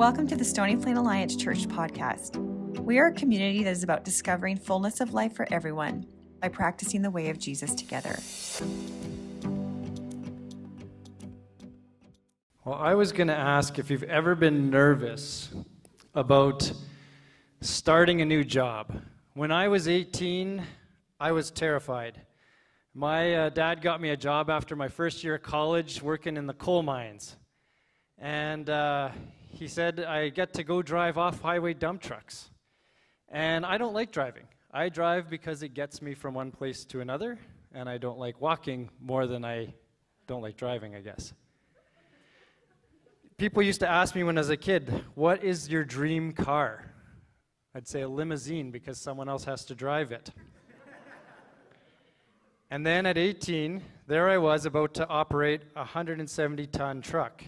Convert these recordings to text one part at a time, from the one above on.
Welcome to the Stony Plain Alliance Church podcast. We are a community that is about discovering fullness of life for everyone by practicing the way of Jesus together. Well, I was going to ask if you've ever been nervous about starting a new job. When I was 18, I was terrified. My uh, dad got me a job after my first year of college working in the coal mines. And uh, he said I get to go drive off highway dump trucks. And I don't like driving. I drive because it gets me from one place to another, and I don't like walking more than I don't like driving, I guess. People used to ask me when I was a kid, What is your dream car? I'd say a limousine because someone else has to drive it. and then at 18, there I was about to operate a 170 ton truck.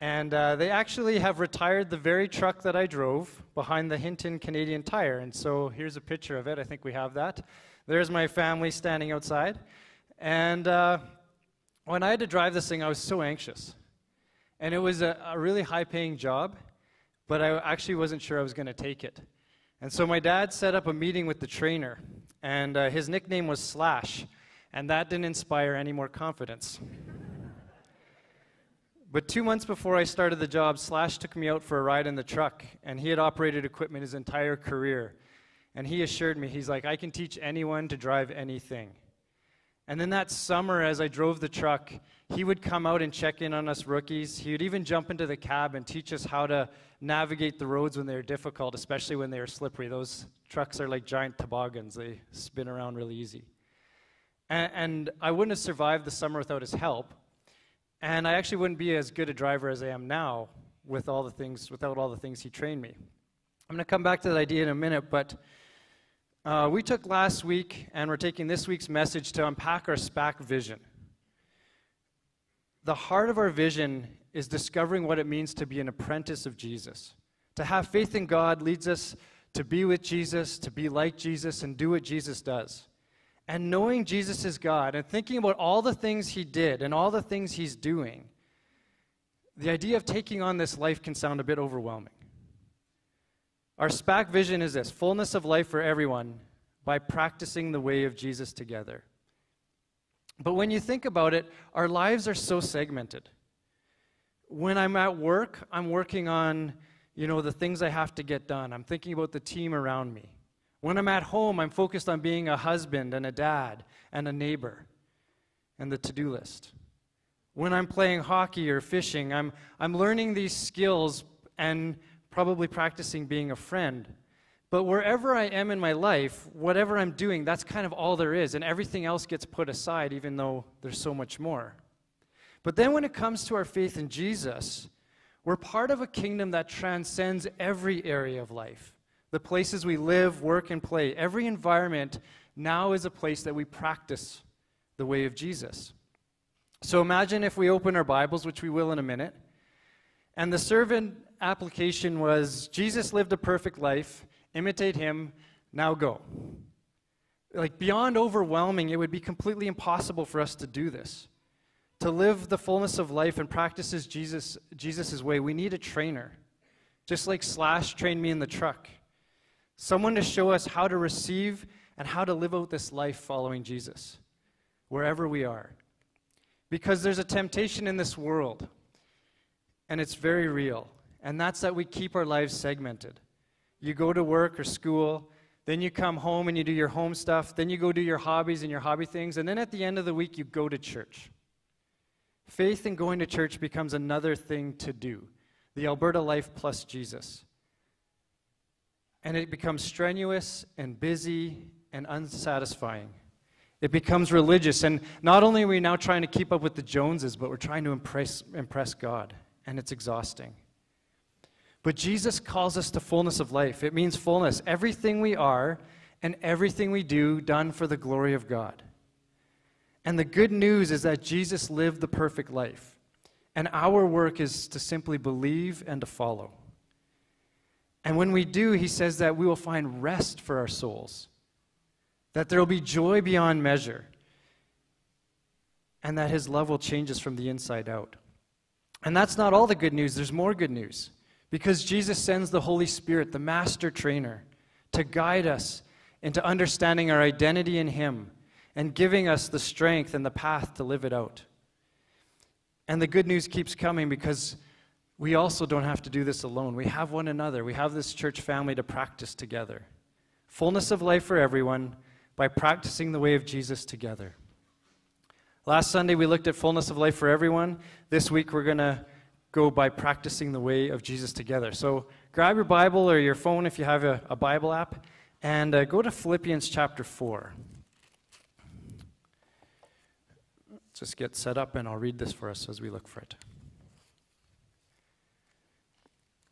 And uh, they actually have retired the very truck that I drove behind the Hinton Canadian Tire. And so here's a picture of it. I think we have that. There's my family standing outside. And uh, when I had to drive this thing, I was so anxious. And it was a, a really high paying job, but I actually wasn't sure I was going to take it. And so my dad set up a meeting with the trainer, and uh, his nickname was Slash, and that didn't inspire any more confidence. But two months before I started the job, Slash took me out for a ride in the truck, and he had operated equipment his entire career. And he assured me, he's like, I can teach anyone to drive anything. And then that summer, as I drove the truck, he would come out and check in on us rookies. He would even jump into the cab and teach us how to navigate the roads when they're difficult, especially when they're slippery. Those trucks are like giant toboggans, they spin around really easy. And, and I wouldn't have survived the summer without his help. And I actually wouldn't be as good a driver as I am now with all the things, without all the things he trained me. I'm going to come back to that idea in a minute, but uh, we took last week and we're taking this week's message to unpack our SPAC vision. The heart of our vision is discovering what it means to be an apprentice of Jesus. To have faith in God leads us to be with Jesus, to be like Jesus, and do what Jesus does and knowing Jesus is God and thinking about all the things he did and all the things he's doing, the idea of taking on this life can sound a bit overwhelming. Our SPAC vision is this fullness of life for everyone by practicing the way of Jesus together. But when you think about it, our lives are so segmented. When I'm at work, I'm working on, you know, the things I have to get done. I'm thinking about the team around me. When I'm at home, I'm focused on being a husband and a dad and a neighbor and the to do list. When I'm playing hockey or fishing, I'm, I'm learning these skills and probably practicing being a friend. But wherever I am in my life, whatever I'm doing, that's kind of all there is, and everything else gets put aside, even though there's so much more. But then when it comes to our faith in Jesus, we're part of a kingdom that transcends every area of life the places we live, work, and play. Every environment now is a place that we practice the way of Jesus. So imagine if we open our Bibles, which we will in a minute, and the servant application was Jesus lived a perfect life, imitate him, now go. Like beyond overwhelming, it would be completely impossible for us to do this. To live the fullness of life and practices Jesus Jesus's way, we need a trainer. Just like Slash trained me in the truck someone to show us how to receive and how to live out this life following Jesus, wherever we are. Because there's a temptation in this world, and it's very real, and that's that we keep our lives segmented. You go to work or school, then you come home and you do your home stuff, then you go do your hobbies and your hobby things, and then at the end of the week, you go to church. Faith in going to church becomes another thing to do the Alberta life plus Jesus and it becomes strenuous and busy and unsatisfying. It becomes religious, and not only are we now trying to keep up with the Joneses, but we're trying to impress, impress God, and it's exhausting. But Jesus calls us to fullness of life. It means fullness, everything we are and everything we do done for the glory of God. And the good news is that Jesus lived the perfect life, and our work is to simply believe and to follow. And when we do, he says that we will find rest for our souls, that there will be joy beyond measure, and that his love will change us from the inside out. And that's not all the good news, there's more good news. Because Jesus sends the Holy Spirit, the master trainer, to guide us into understanding our identity in Him and giving us the strength and the path to live it out. And the good news keeps coming because we also don't have to do this alone. We have one another, we have this church family to practice together. Fullness of life for everyone by practicing the way of Jesus together. Last Sunday, we looked at fullness of life for everyone. This week, we're going to go by practicing the way of Jesus together. So grab your Bible or your phone if you have a, a Bible app and uh, go to Philippians chapter 4. Let's just get set up and I'll read this for us as we look for it.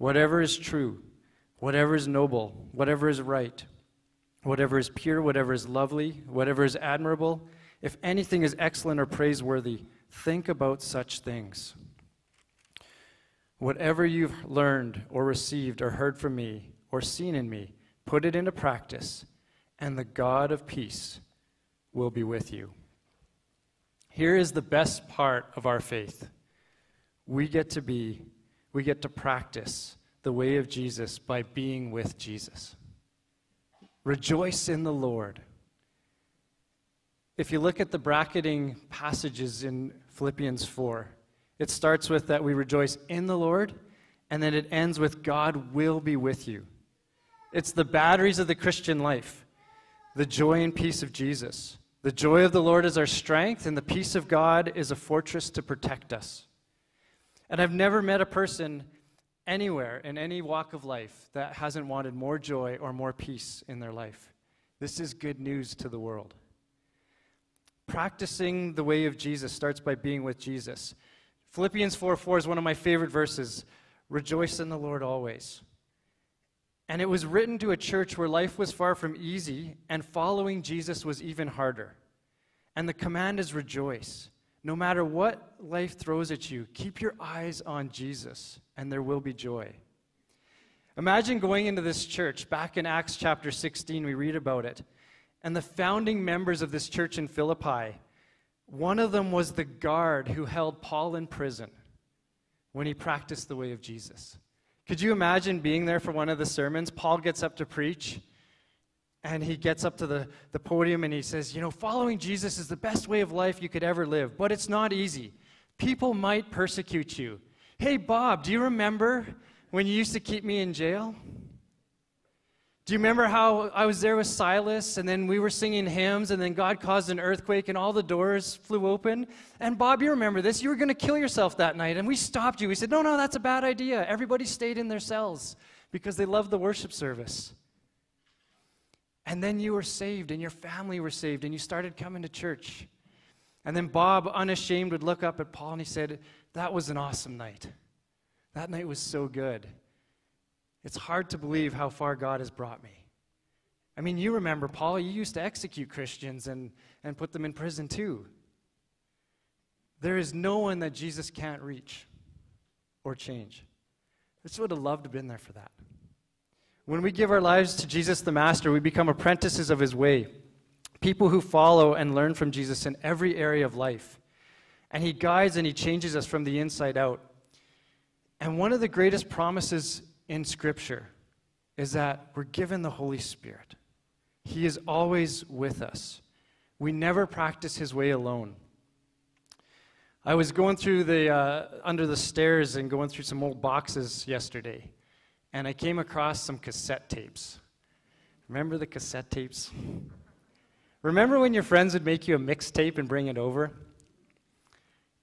whatever is true, whatever is noble, whatever is right, whatever is pure, whatever is lovely, whatever is admirable, if anything is excellent or praiseworthy, think about such things. Whatever you've learned or received or heard from me or seen in me, put it into practice, and the God of peace will be with you. Here is the best part of our faith we get to be, we get to practice the way of Jesus by being with Jesus. Rejoice in the Lord. If you look at the bracketing passages in Philippians 4, it starts with that we rejoice in the Lord, and then it ends with God will be with you. It's the batteries of the Christian life the joy and peace of Jesus. The joy of the Lord is our strength, and the peace of God is a fortress to protect us. And I've never met a person anywhere in any walk of life that hasn't wanted more joy or more peace in their life. This is good news to the world practicing the way of Jesus starts by being with Jesus. Philippians 4 4 is one of my favorite verses. Rejoice in the Lord always. And it was written to a church where life was far from easy and following Jesus was even harder. And the command is rejoice. No matter what life throws at you, keep your eyes on Jesus and there will be joy. Imagine going into this church. Back in Acts chapter 16, we read about it and the founding members of this church in Philippi, one of them was the guard who held Paul in prison when he practiced the way of Jesus. Could you imagine being there for one of the sermons? Paul gets up to preach, and he gets up to the, the podium and he says, You know, following Jesus is the best way of life you could ever live, but it's not easy. People might persecute you. Hey, Bob, do you remember when you used to keep me in jail? Do you remember how I was there with Silas and then we were singing hymns and then God caused an earthquake and all the doors flew open? And Bob, you remember this? You were going to kill yourself that night and we stopped you. We said, No, no, that's a bad idea. Everybody stayed in their cells because they loved the worship service. And then you were saved and your family were saved and you started coming to church. And then Bob, unashamed, would look up at Paul and he said, That was an awesome night. That night was so good. It's hard to believe how far God has brought me. I mean, you remember, Paul, you used to execute Christians and, and put them in prison too. There is no one that Jesus can't reach or change. I just would have loved to have been there for that. When we give our lives to Jesus the Master, we become apprentices of his way, people who follow and learn from Jesus in every area of life. And he guides and he changes us from the inside out. And one of the greatest promises in Scripture is that we're given the Holy Spirit. He is always with us. We never practice His way alone. I was going through the uh, under the stairs and going through some old boxes yesterday, and I came across some cassette tapes. Remember the cassette tapes? Remember when your friends would make you a mixtape and bring it over?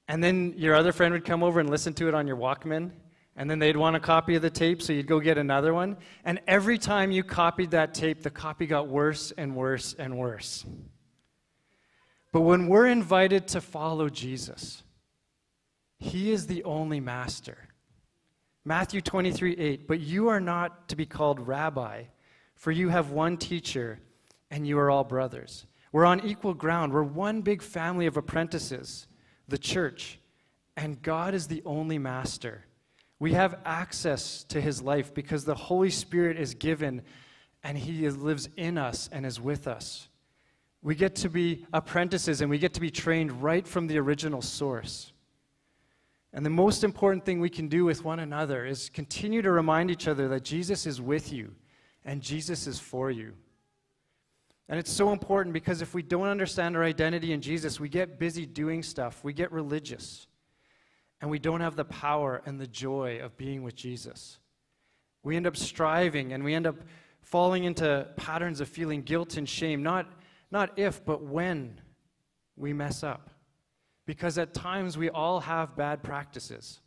And then your other friend would come over and listen to it on your Walkman? And then they'd want a copy of the tape, so you'd go get another one. And every time you copied that tape, the copy got worse and worse and worse. But when we're invited to follow Jesus, He is the only master. Matthew 23 8, but you are not to be called rabbi, for you have one teacher, and you are all brothers. We're on equal ground. We're one big family of apprentices, the church, and God is the only master. We have access to his life because the Holy Spirit is given and he lives in us and is with us. We get to be apprentices and we get to be trained right from the original source. And the most important thing we can do with one another is continue to remind each other that Jesus is with you and Jesus is for you. And it's so important because if we don't understand our identity in Jesus, we get busy doing stuff, we get religious, and we don't have the power and the joy of being with Jesus. We end up striving and we end up falling into patterns of feeling guilt and shame, not, not if, but when we mess up. Because at times we all have bad practices.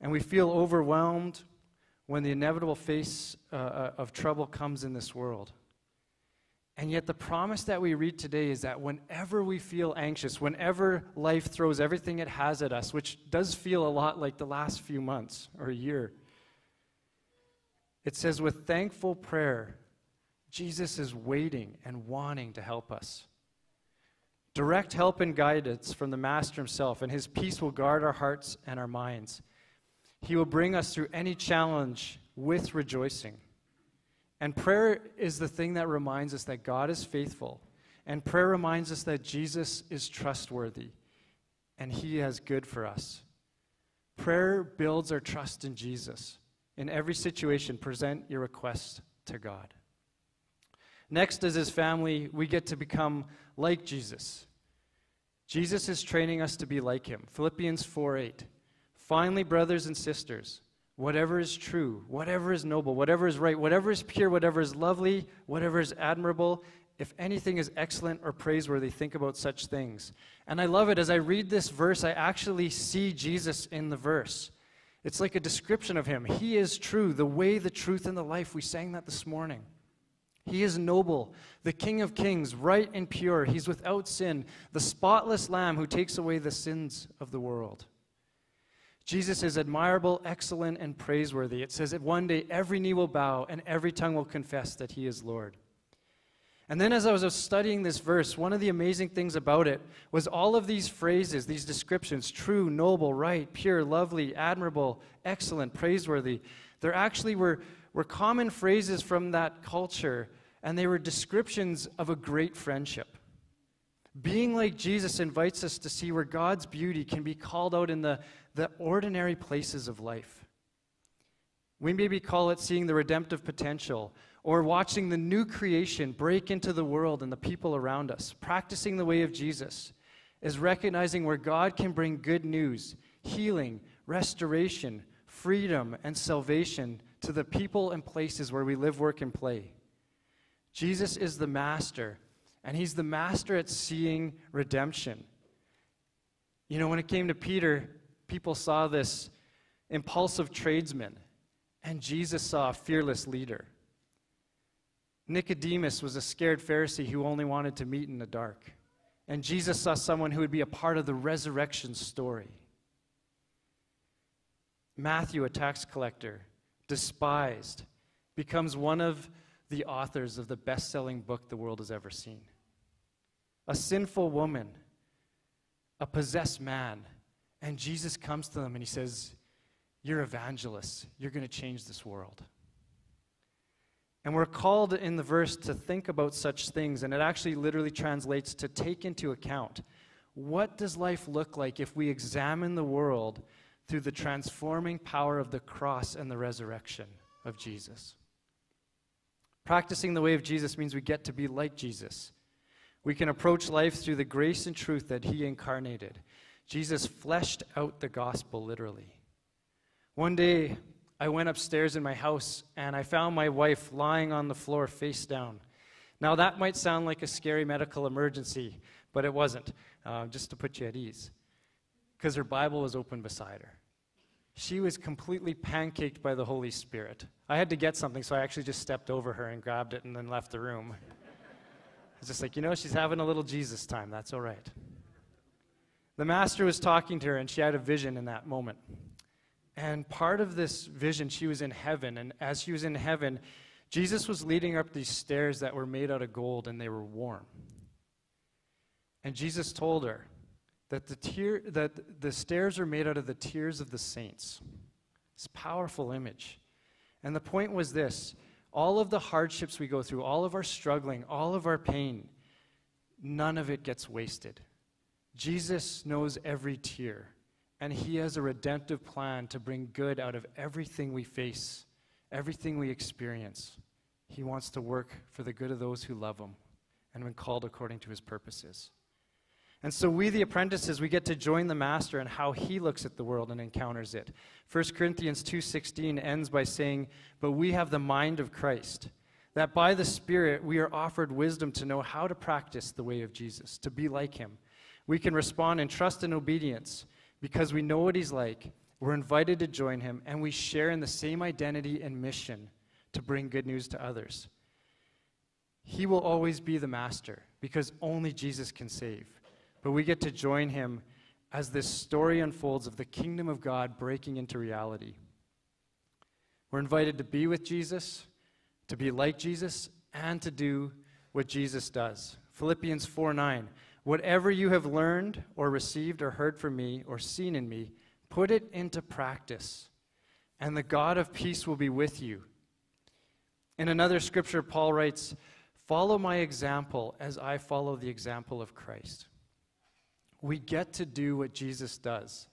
And we feel overwhelmed when the inevitable face uh, uh of trouble comes in this world. And yet, the promise that we read today is that whenever we feel anxious, whenever life throws everything it has at us, which does feel a lot like the last few months or a year, it says, with thankful prayer, Jesus is waiting and wanting to help us. Direct help and guidance from the Master Himself, and His peace will guard our hearts and our minds. He will bring us through any challenge with rejoicing. And prayer is the thing that reminds us that God is faithful. And prayer reminds us that Jesus is trustworthy and He has good for us. Prayer builds our trust in Jesus. In every situation, present your request to God. Next, as His family, we get to become like Jesus. Jesus is training us to be like Him. Philippians 4 8. Finally, brothers and sisters, whatever is true, whatever is noble, whatever is right, whatever is pure, whatever is lovely, whatever is admirable, if anything is excellent or praiseworthy, think about such things. And I love it. As I read this verse, I actually see Jesus in the verse. It's like a description of him. He is true, the way, the truth, and the life. We sang that this morning. He is noble, the King of kings, right and pure. He's without sin, the spotless Lamb who takes away the sins of the world. Jesus is admirable, excellent, and praiseworthy. It says that one day every knee will bow and every tongue will confess that he is Lord. And then, as I was studying this verse, one of the amazing things about it was all of these phrases, these descriptions true, noble, right, pure, lovely, admirable, excellent, praiseworthy there actually were, were common phrases from that culture, and they were descriptions of a great friendship. Being like Jesus invites us to see where God's beauty can be called out in the, the ordinary places of life. We maybe call it seeing the redemptive potential or watching the new creation break into the world and the people around us. Practicing the way of Jesus is recognizing where God can bring good news, healing, restoration, freedom, and salvation to the people and places where we live, work, and play. Jesus is the master, and he's the master at seeing redemption. You know, when it came to Peter, people saw this impulsive tradesman, and Jesus saw a fearless leader. Nicodemus was a scared Pharisee who only wanted to meet in the dark. And Jesus saw someone who would be a part of the resurrection story. Matthew, a tax collector, despised, becomes one of the authors of the best selling book the world has ever seen. A sinful woman, a possessed man, and Jesus comes to them and he says, You're evangelists. You're going to change this world. And we're called in the verse to think about such things, and it actually literally translates to take into account. What does life look like if we examine the world through the transforming power of the cross and the resurrection of Jesus? Practicing the way of Jesus means we get to be like Jesus. We can approach life through the grace and truth that he incarnated. Jesus fleshed out the gospel literally. One day, I went upstairs in my house and I found my wife lying on the floor face down. Now, that might sound like a scary medical emergency, but it wasn't, uh, just to put you at ease, because her Bible was open beside her. She was completely pancaked by the Holy Spirit. I had to get something, so I actually just stepped over her and grabbed it and then left the room. I was just like, you know, she's having a little Jesus time. That's all right. The master was talking to her, and she had a vision in that moment. And part of this vision, she was in heaven. And as she was in heaven, Jesus was leading her up these stairs that were made out of gold and they were warm. And Jesus told her that the, tear, that the stairs are made out of the tears of the saints. It's a powerful image. And the point was this all of the hardships we go through, all of our struggling, all of our pain, none of it gets wasted. Jesus knows every tear, and He has a redemptive plan to bring good out of everything we face, everything we experience. He wants to work for the good of those who love Him and when called according to His purposes. And so we, the apprentices, we get to join the master in how he looks at the world and encounters it. 1 Corinthians 2.16 ends by saying, But we have the mind of Christ, that by the Spirit we are offered wisdom to know how to practice the way of Jesus, to be like him. We can respond in trust and obedience because we know what he's like. We're invited to join him, and we share in the same identity and mission to bring good news to others. He will always be the master because only Jesus can save. But we get to join him as this story unfolds of the kingdom of God breaking into reality. We're invited to be with Jesus, to be like Jesus, and to do what Jesus does. Philippians 4 9. Whatever you have learned or received or heard from me or seen in me, put it into practice, and the God of peace will be with you. In another scripture, Paul writes, Follow my example as I follow the example of Christ we get to do what Jesus does.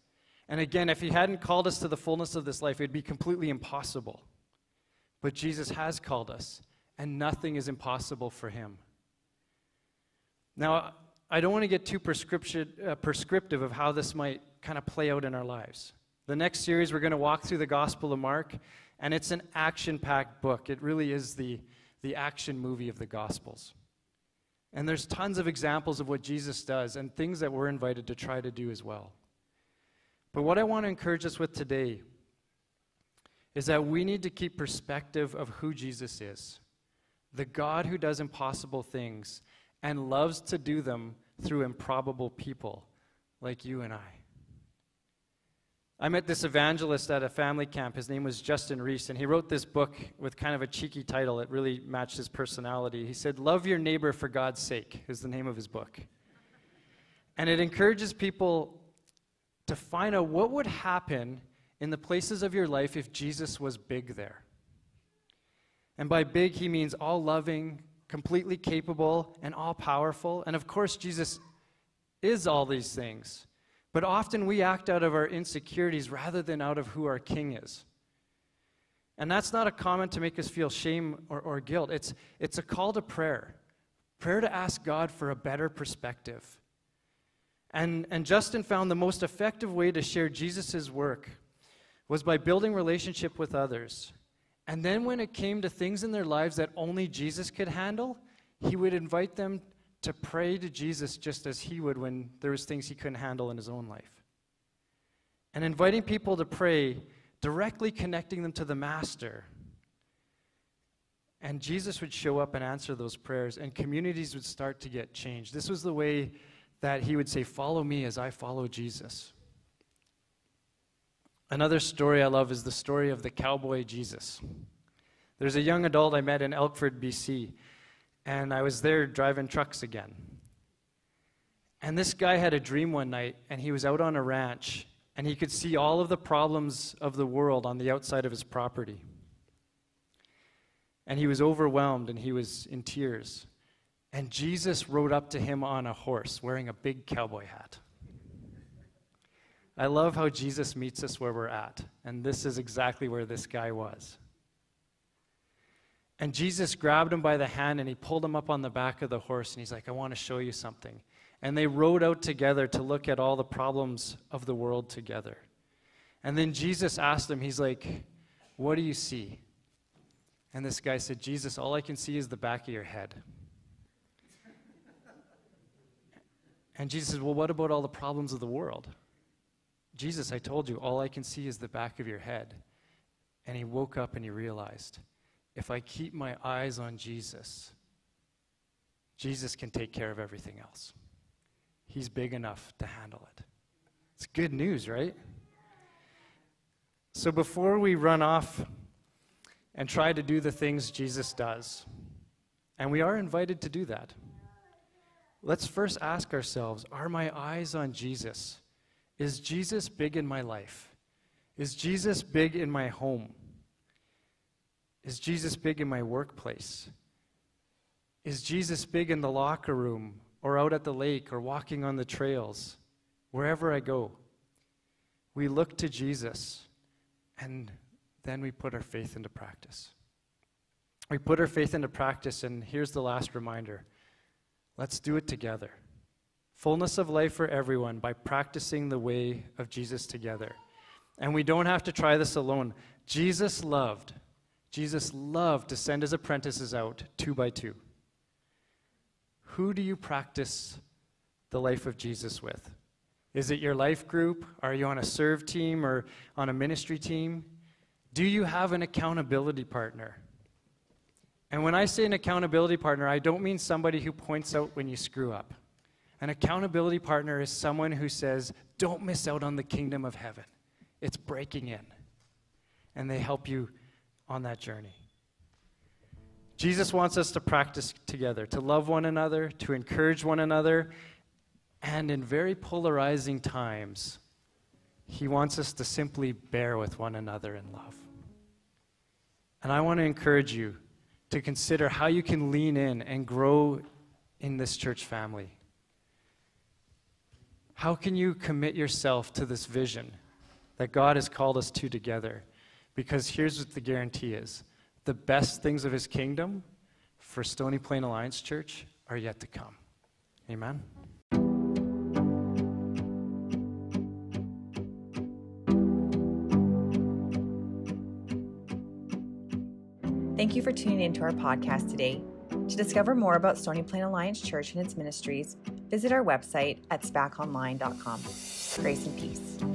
And again, if he hadn't called us to the fullness of this life, it'd be completely impossible. But Jesus has called us, and nothing is impossible for him. Now, I don't want to get too uh, prescriptive of how this might kind of play out in our lives. The next series, we're going to walk through the Gospel of Mark, and it's an action packed book. It really is the, the action movie of the Gospels. And there's tons of examples of what Jesus does and things that we're invited to try to do as well. But what I want to encourage us with today is that we need to keep perspective of who Jesus is the God who does impossible things and loves to do them through improbable people like you and I. I met this evangelist at a family camp. His name was Justin Reese, and he wrote this book with kind of a cheeky title. It really matched his personality. He said, Love Your Neighbor for God's Sake, is the name of his book. And it encourages people to find out what would happen in the places of your life if Jesus was big there. And by big, he means all loving, completely capable, and all powerful. And of course, Jesus is all these things. But often we act out of our insecurities rather than out of who our king is. And that's not a comment to make us feel shame or, or guilt. It's, it's a call to prayer. Prayer to ask God for a better perspective. And, and Justin found the most effective way to share Jesus' work was by building relationship with others. And then when it came to things in their lives that only Jesus could handle, he would invite them to pray to Jesus just as he would when there was things he couldn't handle in his own life. And inviting people to pray, directly connecting them to the Master. And Jesus would show up and answer those prayers, and communities would start to get changed. This was the way that he would say, Follow me as I follow Jesus. Another story I love is the story of the cowboy Jesus. There's a young adult I met in Elkford, BC and I was there driving trucks again. And this guy had a dream one night, and he was out on a ranch, and he could see all of the problems of the world on the outside of his property. And he was overwhelmed and he was in tears. And Jesus rode up to him on a horse wearing a big cowboy hat. I love how Jesus meets us where we're at. And this is exactly where this guy was. And Jesus grabbed him by the hand and he pulled him up on the back of the horse and he's like, I want to show you something. And they rode out together to look at all the problems of the world together. And then Jesus asked him, He's like, What do you see? And this guy said, Jesus, all I can see is the back of your head. And Jesus said, Well, what about all the problems of the world? Jesus, I told you, all I can see is the back of your head. And he woke up and he realized if I keep my eyes on Jesus, Jesus can take care of everything else. He's big enough to handle it. It's good news, right? So before we run off and try to do the things Jesus does, and we are invited to do that, let's first ask ourselves Are my eyes on Jesus? Is Jesus big in my life? Is Jesus big in my home? Is Jesus big in my workplace? Is Jesus big in the locker room or out at the lake or walking on the trails? Wherever I go, we look to Jesus and then we put our faith into practice. We put our faith into practice, and here's the last reminder let's do it together. Fullness of life for everyone by practicing the way of Jesus together. And we don't have to try this alone. Jesus loved, Jesus loved to send his apprentices out two by two. Who do you practice the life of Jesus with? Is it your life group? Are you on a serve team or on a ministry team? Do you have an accountability partner? And when I say an accountability partner, I don't mean somebody who points out when you screw up. An accountability partner is someone who says, Don't miss out on the kingdom of heaven. It's breaking in. And they help you on that journey. Jesus wants us to practice together, to love one another, to encourage one another, and in very polarizing times, he wants us to simply bear with one another in love. And I want to encourage you to consider how you can lean in and grow in this church family. How can you commit yourself to this vision that God has called us to together? Because here's what the guarantee is the best things of his kingdom for Stony Plain Alliance Church are yet to come. Amen. Thank you for tuning into our podcast today. To discover more about Stony Plain Alliance Church and its ministries, visit our website at spaconline.com. Grace and peace.